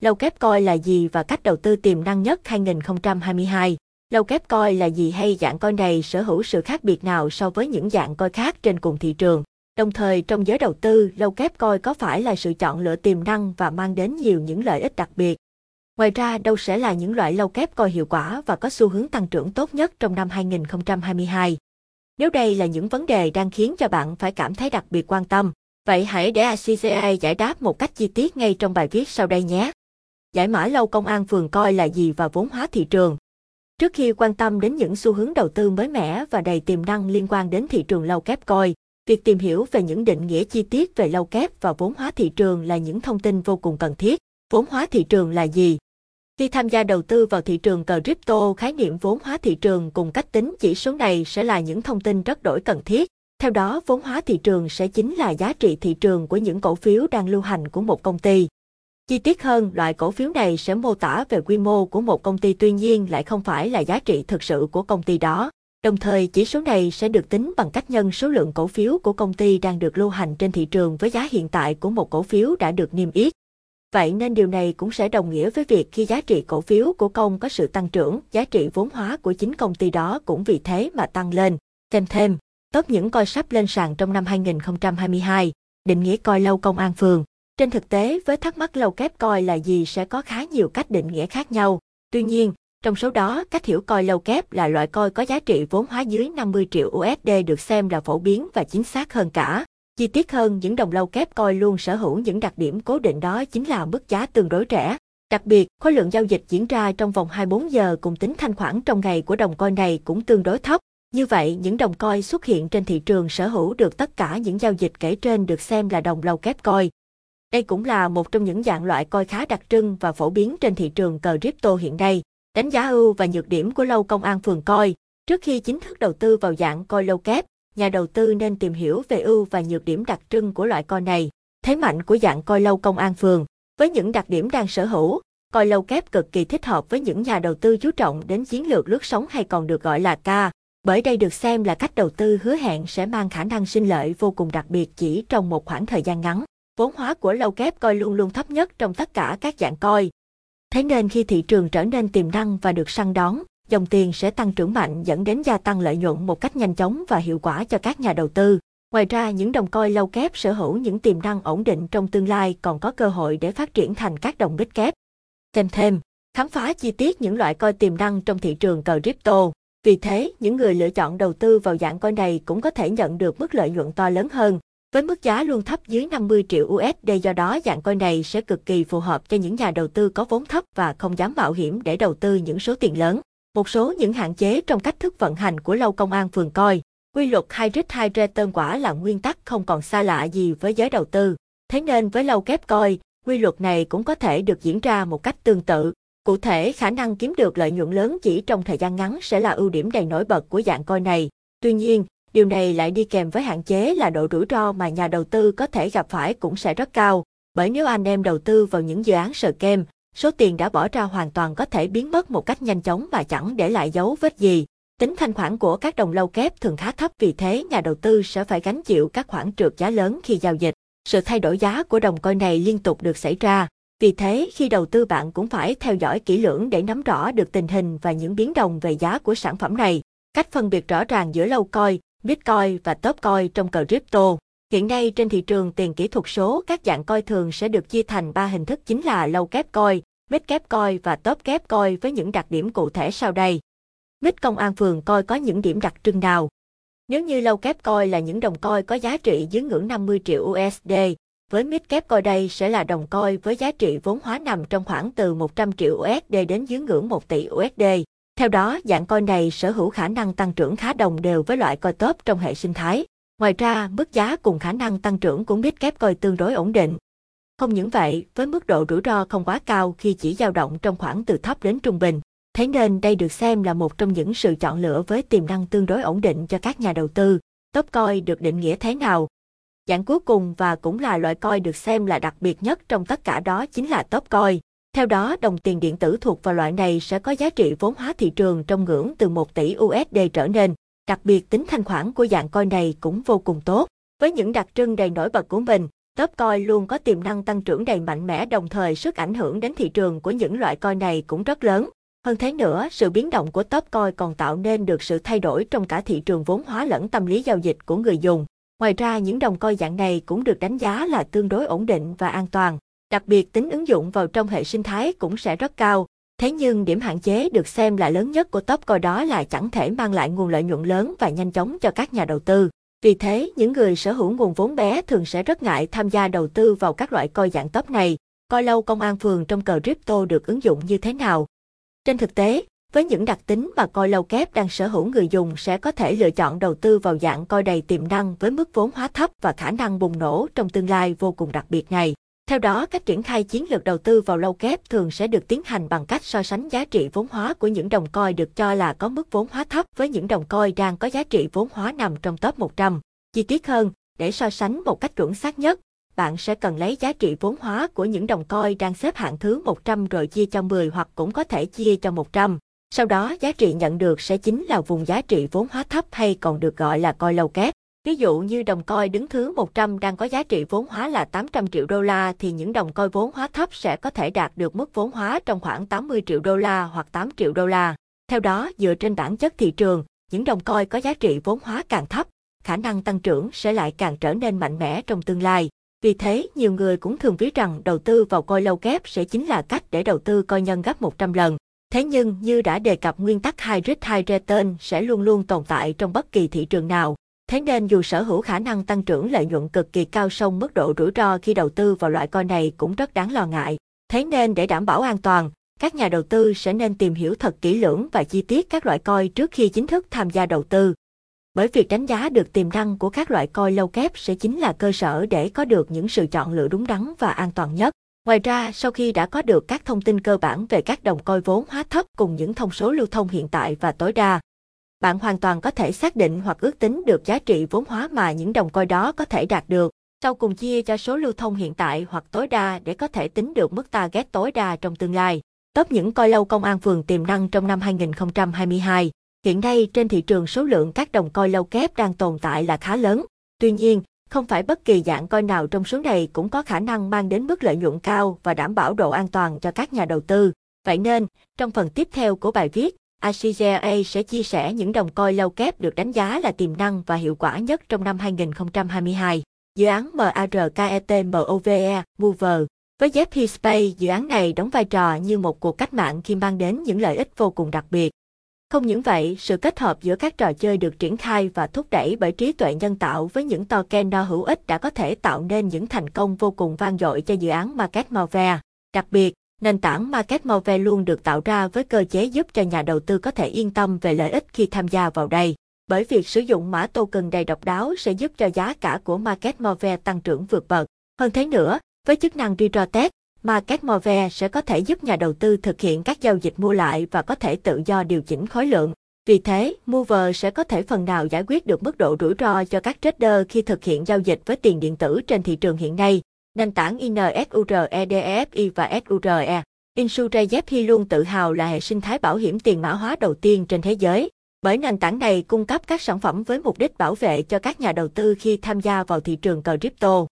Lâu kép coi là gì và cách đầu tư tiềm năng nhất 2022. Lâu kép coi là gì hay dạng coi này sở hữu sự khác biệt nào so với những dạng coi khác trên cùng thị trường. Đồng thời trong giới đầu tư, lâu kép coi có phải là sự chọn lựa tiềm năng và mang đến nhiều những lợi ích đặc biệt. Ngoài ra, đâu sẽ là những loại lâu kép coi hiệu quả và có xu hướng tăng trưởng tốt nhất trong năm 2022? Nếu đây là những vấn đề đang khiến cho bạn phải cảm thấy đặc biệt quan tâm, vậy hãy để ACCA giải đáp một cách chi tiết ngay trong bài viết sau đây nhé. Giải mã lâu công an phường coi là gì và vốn hóa thị trường. Trước khi quan tâm đến những xu hướng đầu tư mới mẻ và đầy tiềm năng liên quan đến thị trường lâu kép coi, việc tìm hiểu về những định nghĩa chi tiết về lâu kép và vốn hóa thị trường là những thông tin vô cùng cần thiết. Vốn hóa thị trường là gì? Khi tham gia đầu tư vào thị trường crypto, khái niệm vốn hóa thị trường cùng cách tính chỉ số này sẽ là những thông tin rất đổi cần thiết. Theo đó, vốn hóa thị trường sẽ chính là giá trị thị trường của những cổ phiếu đang lưu hành của một công ty. Chi tiết hơn, loại cổ phiếu này sẽ mô tả về quy mô của một công ty tuy nhiên lại không phải là giá trị thực sự của công ty đó. Đồng thời, chỉ số này sẽ được tính bằng cách nhân số lượng cổ phiếu của công ty đang được lưu hành trên thị trường với giá hiện tại của một cổ phiếu đã được niêm yết. Vậy nên điều này cũng sẽ đồng nghĩa với việc khi giá trị cổ phiếu của công có sự tăng trưởng, giá trị vốn hóa của chính công ty đó cũng vì thế mà tăng lên. Thêm thêm, top những coi sắp lên sàn trong năm 2022, định nghĩa coi lâu công an phường. Trên thực tế, với thắc mắc lâu kép coi là gì sẽ có khá nhiều cách định nghĩa khác nhau. Tuy nhiên, trong số đó, cách hiểu coi lâu kép là loại coi có giá trị vốn hóa dưới 50 triệu USD được xem là phổ biến và chính xác hơn cả. Chi tiết hơn, những đồng lâu kép coi luôn sở hữu những đặc điểm cố định đó chính là mức giá tương đối rẻ. Đặc biệt, khối lượng giao dịch diễn ra trong vòng 24 giờ cùng tính thanh khoản trong ngày của đồng coi này cũng tương đối thấp. Như vậy, những đồng coi xuất hiện trên thị trường sở hữu được tất cả những giao dịch kể trên được xem là đồng lâu kép coi. Đây cũng là một trong những dạng loại coi khá đặc trưng và phổ biến trên thị trường crypto hiện nay. Đánh giá ưu và nhược điểm của lâu công an phường coi. Trước khi chính thức đầu tư vào dạng coi lâu kép, nhà đầu tư nên tìm hiểu về ưu và nhược điểm đặc trưng của loại coi này. Thế mạnh của dạng coi lâu công an phường. Với những đặc điểm đang sở hữu, coi lâu kép cực kỳ thích hợp với những nhà đầu tư chú trọng đến chiến lược lướt sóng hay còn được gọi là ca, Bởi đây được xem là cách đầu tư hứa hẹn sẽ mang khả năng sinh lợi vô cùng đặc biệt chỉ trong một khoảng thời gian ngắn. Vốn hóa của lâu kép coi luôn luôn thấp nhất trong tất cả các dạng coi. Thế nên khi thị trường trở nên tiềm năng và được săn đón, dòng tiền sẽ tăng trưởng mạnh dẫn đến gia tăng lợi nhuận một cách nhanh chóng và hiệu quả cho các nhà đầu tư. Ngoài ra, những đồng coi lâu kép sở hữu những tiềm năng ổn định trong tương lai còn có cơ hội để phát triển thành các đồng bích kép. Thêm thêm, khám phá chi tiết những loại coi tiềm năng trong thị trường crypto. Vì thế, những người lựa chọn đầu tư vào dạng coi này cũng có thể nhận được mức lợi nhuận to lớn hơn. Với mức giá luôn thấp dưới 50 triệu USD do đó dạng coi này sẽ cực kỳ phù hợp cho những nhà đầu tư có vốn thấp và không dám mạo hiểm để đầu tư những số tiền lớn. Một số những hạn chế trong cách thức vận hành của lâu công an phường coi. Quy luật high hai high return quả là nguyên tắc không còn xa lạ gì với giới đầu tư. Thế nên với lâu kép coi, quy luật này cũng có thể được diễn ra một cách tương tự. Cụ thể, khả năng kiếm được lợi nhuận lớn chỉ trong thời gian ngắn sẽ là ưu điểm đầy nổi bật của dạng coi này. Tuy nhiên, điều này lại đi kèm với hạn chế là độ rủi ro mà nhà đầu tư có thể gặp phải cũng sẽ rất cao. Bởi nếu anh em đầu tư vào những dự án sờ kem, số tiền đã bỏ ra hoàn toàn có thể biến mất một cách nhanh chóng mà chẳng để lại dấu vết gì. Tính thanh khoản của các đồng lâu kép thường khá thấp vì thế nhà đầu tư sẽ phải gánh chịu các khoản trượt giá lớn khi giao dịch. Sự thay đổi giá của đồng coi này liên tục được xảy ra. Vì thế, khi đầu tư bạn cũng phải theo dõi kỹ lưỡng để nắm rõ được tình hình và những biến động về giá của sản phẩm này. Cách phân biệt rõ ràng giữa lâu coi, Bitcoin và top coi trong crypto. Hiện nay trên thị trường tiền kỹ thuật số, các dạng coi thường sẽ được chia thành ba hình thức chính là lâu kép coi, mid kép coi và top kép coi với những đặc điểm cụ thể sau đây. Mid công an phường coi có những điểm đặc trưng nào? Nếu như lâu kép coi là những đồng coi có giá trị dưới ngưỡng 50 triệu USD, với mid kép coi đây sẽ là đồng coi với giá trị vốn hóa nằm trong khoảng từ 100 triệu USD đến dưới ngưỡng 1 tỷ USD. Theo đó, dạng coi này sở hữu khả năng tăng trưởng khá đồng đều với loại coi top trong hệ sinh thái. Ngoài ra, mức giá cùng khả năng tăng trưởng của biết kép coi tương đối ổn định. Không những vậy, với mức độ rủi ro không quá cao khi chỉ dao động trong khoảng từ thấp đến trung bình. Thế nên đây được xem là một trong những sự chọn lựa với tiềm năng tương đối ổn định cho các nhà đầu tư. Top coi được định nghĩa thế nào? Dạng cuối cùng và cũng là loại coi được xem là đặc biệt nhất trong tất cả đó chính là top coi. Theo đó, đồng tiền điện tử thuộc vào loại này sẽ có giá trị vốn hóa thị trường trong ngưỡng từ 1 tỷ USD trở nên. Đặc biệt tính thanh khoản của dạng coin này cũng vô cùng tốt. Với những đặc trưng đầy nổi bật của mình, Topcoin luôn có tiềm năng tăng trưởng đầy mạnh mẽ đồng thời sức ảnh hưởng đến thị trường của những loại coin này cũng rất lớn. Hơn thế nữa, sự biến động của Topcoin còn tạo nên được sự thay đổi trong cả thị trường vốn hóa lẫn tâm lý giao dịch của người dùng. Ngoài ra, những đồng coin dạng này cũng được đánh giá là tương đối ổn định và an toàn. Đặc biệt tính ứng dụng vào trong hệ sinh thái cũng sẽ rất cao. Thế nhưng điểm hạn chế được xem là lớn nhất của Topcoin đó là chẳng thể mang lại nguồn lợi nhuận lớn và nhanh chóng cho các nhà đầu tư. Vì thế, những người sở hữu nguồn vốn bé thường sẽ rất ngại tham gia đầu tư vào các loại coi dạng top này. Coi lâu công an phường trong cờ crypto được ứng dụng như thế nào. Trên thực tế, với những đặc tính mà coi lâu kép đang sở hữu người dùng sẽ có thể lựa chọn đầu tư vào dạng coi đầy tiềm năng với mức vốn hóa thấp và khả năng bùng nổ trong tương lai vô cùng đặc biệt này. Theo đó, cách triển khai chiến lược đầu tư vào lâu kép thường sẽ được tiến hành bằng cách so sánh giá trị vốn hóa của những đồng coi được cho là có mức vốn hóa thấp với những đồng coi đang có giá trị vốn hóa nằm trong top 100. Chi tiết hơn, để so sánh một cách chuẩn xác nhất, bạn sẽ cần lấy giá trị vốn hóa của những đồng coi đang xếp hạng thứ 100 rồi chia cho 10 hoặc cũng có thể chia cho 100. Sau đó giá trị nhận được sẽ chính là vùng giá trị vốn hóa thấp hay còn được gọi là coi lâu kép. Ví dụ như đồng coi đứng thứ 100 đang có giá trị vốn hóa là 800 triệu đô la thì những đồng coi vốn hóa thấp sẽ có thể đạt được mức vốn hóa trong khoảng 80 triệu đô la hoặc 8 triệu đô la. Theo đó, dựa trên bản chất thị trường, những đồng coi có giá trị vốn hóa càng thấp, khả năng tăng trưởng sẽ lại càng trở nên mạnh mẽ trong tương lai. Vì thế, nhiều người cũng thường ví rằng đầu tư vào coi lâu kép sẽ chính là cách để đầu tư coi nhân gấp 100 lần. Thế nhưng, như đã đề cập nguyên tắc high risk high return sẽ luôn luôn tồn tại trong bất kỳ thị trường nào. Thế nên dù sở hữu khả năng tăng trưởng lợi nhuận cực kỳ cao song mức độ rủi ro khi đầu tư vào loại coin này cũng rất đáng lo ngại. Thế nên để đảm bảo an toàn, các nhà đầu tư sẽ nên tìm hiểu thật kỹ lưỡng và chi tiết các loại coin trước khi chính thức tham gia đầu tư. Bởi việc đánh giá được tiềm năng của các loại coin lâu kép sẽ chính là cơ sở để có được những sự chọn lựa đúng đắn và an toàn nhất. Ngoài ra, sau khi đã có được các thông tin cơ bản về các đồng coi vốn hóa thấp cùng những thông số lưu thông hiện tại và tối đa, bạn hoàn toàn có thể xác định hoặc ước tính được giá trị vốn hóa mà những đồng coi đó có thể đạt được. Sau cùng chia cho số lưu thông hiện tại hoặc tối đa để có thể tính được mức target tối đa trong tương lai. Top những coi lâu công an phường tiềm năng trong năm 2022. Hiện nay trên thị trường số lượng các đồng coi lâu kép đang tồn tại là khá lớn. Tuy nhiên, không phải bất kỳ dạng coi nào trong số này cũng có khả năng mang đến mức lợi nhuận cao và đảm bảo độ an toàn cho các nhà đầu tư. Vậy nên, trong phần tiếp theo của bài viết, ACGA sẽ chia sẻ những đồng coi lâu kép được đánh giá là tiềm năng và hiệu quả nhất trong năm 2022. Dự án MARKETMOVE Mover với Jeff Space, dự án này đóng vai trò như một cuộc cách mạng khi mang đến những lợi ích vô cùng đặc biệt. Không những vậy, sự kết hợp giữa các trò chơi được triển khai và thúc đẩy bởi trí tuệ nhân tạo với những token đo hữu ích đã có thể tạo nên những thành công vô cùng vang dội cho dự án Market Move. Đặc biệt, nền tảng Market Move luôn được tạo ra với cơ chế giúp cho nhà đầu tư có thể yên tâm về lợi ích khi tham gia vào đây. Bởi việc sử dụng mã token đầy độc đáo sẽ giúp cho giá cả của Market Move tăng trưởng vượt bậc. Hơn thế nữa, với chức năng Retro Market Move sẽ có thể giúp nhà đầu tư thực hiện các giao dịch mua lại và có thể tự do điều chỉnh khối lượng. Vì thế, Mover sẽ có thể phần nào giải quyết được mức độ rủi ro cho các trader khi thực hiện giao dịch với tiền điện tử trên thị trường hiện nay. Nền tảng INSURE và SURE. InsureJFI luôn tự hào là hệ sinh thái bảo hiểm tiền mã hóa đầu tiên trên thế giới. Bởi nền tảng này cung cấp các sản phẩm với mục đích bảo vệ cho các nhà đầu tư khi tham gia vào thị trường crypto.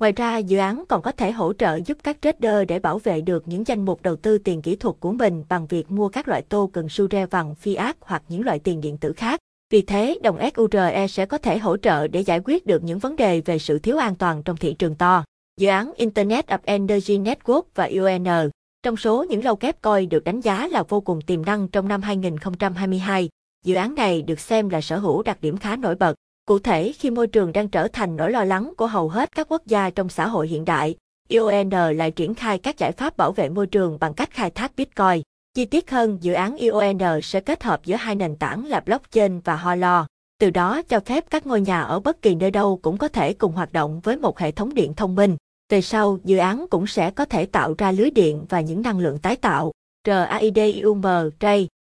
Ngoài ra, dự án còn có thể hỗ trợ giúp các trader để bảo vệ được những danh mục đầu tư tiền kỹ thuật của mình bằng việc mua các loại token Sure bằng fiat hoặc những loại tiền điện tử khác. Vì thế, đồng SURE sẽ có thể hỗ trợ để giải quyết được những vấn đề về sự thiếu an toàn trong thị trường to. Dự án Internet of Energy Network và UN trong số những lâu kép coi được đánh giá là vô cùng tiềm năng trong năm 2022, dự án này được xem là sở hữu đặc điểm khá nổi bật. Cụ thể khi môi trường đang trở thành nỗi lo lắng của hầu hết các quốc gia trong xã hội hiện đại, ION lại triển khai các giải pháp bảo vệ môi trường bằng cách khai thác Bitcoin. Chi tiết hơn, dự án ION sẽ kết hợp giữa hai nền tảng là blockchain và Holo. Từ đó cho phép các ngôi nhà ở bất kỳ nơi đâu cũng có thể cùng hoạt động với một hệ thống điện thông minh. Về sau, dự án cũng sẽ có thể tạo ra lưới điện và những năng lượng tái tạo. RAIDUM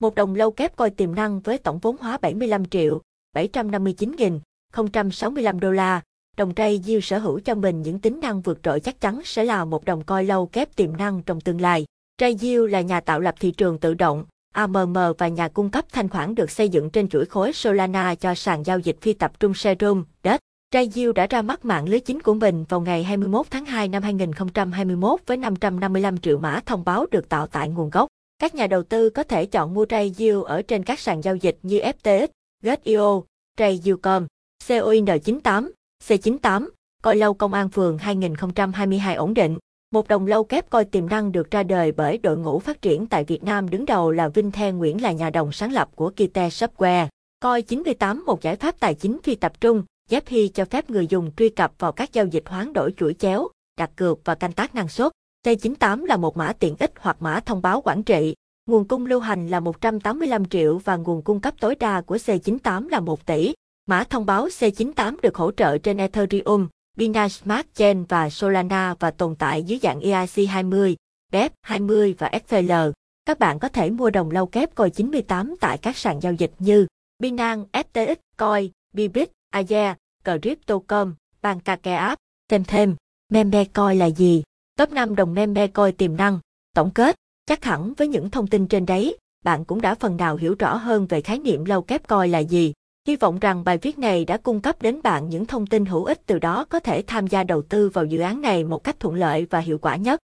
một đồng lâu kép coi tiềm năng với tổng vốn hóa 75 triệu, 759.065 đô la. Đồng Tray Diêu sở hữu cho mình những tính năng vượt trội chắc chắn sẽ là một đồng coi lâu kép tiềm năng trong tương lai. Tray Diêu là nhà tạo lập thị trường tự động, AMM và nhà cung cấp thanh khoản được xây dựng trên chuỗi khối Solana cho sàn giao dịch phi tập trung Serum, DEX. TradYield đã ra mắt mạng lưới chính của mình vào ngày 21 tháng 2 năm 2021 với 555 triệu mã thông báo được tạo tại nguồn gốc. Các nhà đầu tư có thể chọn mua TradYield ở trên các sàn giao dịch như FTX, Get.io, TradYield.com, COIN98, C98, coi lâu công an phường 2022 ổn định. Một đồng lâu kép coi tiềm năng được ra đời bởi đội ngũ phát triển tại Việt Nam đứng đầu là Vinh The Nguyễn là nhà đồng sáng lập của Kite Software. Coi 98 một giải pháp tài chính phi tập trung, Zephy cho phép người dùng truy cập vào các giao dịch hoán đổi chuỗi chéo, đặt cược và canh tác năng suất. C98 là một mã tiện ích hoặc mã thông báo quản trị. Nguồn cung lưu hành là 185 triệu và nguồn cung cấp tối đa của C98 là 1 tỷ. Mã thông báo C98 được hỗ trợ trên Ethereum, Binance Smart Chain và Solana và tồn tại dưới dạng EIC20, BEP20 và XFL. Các bạn có thể mua đồng lâu kép Coin 98 tại các sàn giao dịch như Binance, FTX, Coin, Bybit, Aya, Crypto.com, Pancake App. Thêm thêm, meme coin là gì? Top 5 đồng meme coin tiềm năng. Tổng kết, chắc hẳn với những thông tin trên đấy, bạn cũng đã phần nào hiểu rõ hơn về khái niệm lâu kép coin là gì. Hy vọng rằng bài viết này đã cung cấp đến bạn những thông tin hữu ích từ đó có thể tham gia đầu tư vào dự án này một cách thuận lợi và hiệu quả nhất.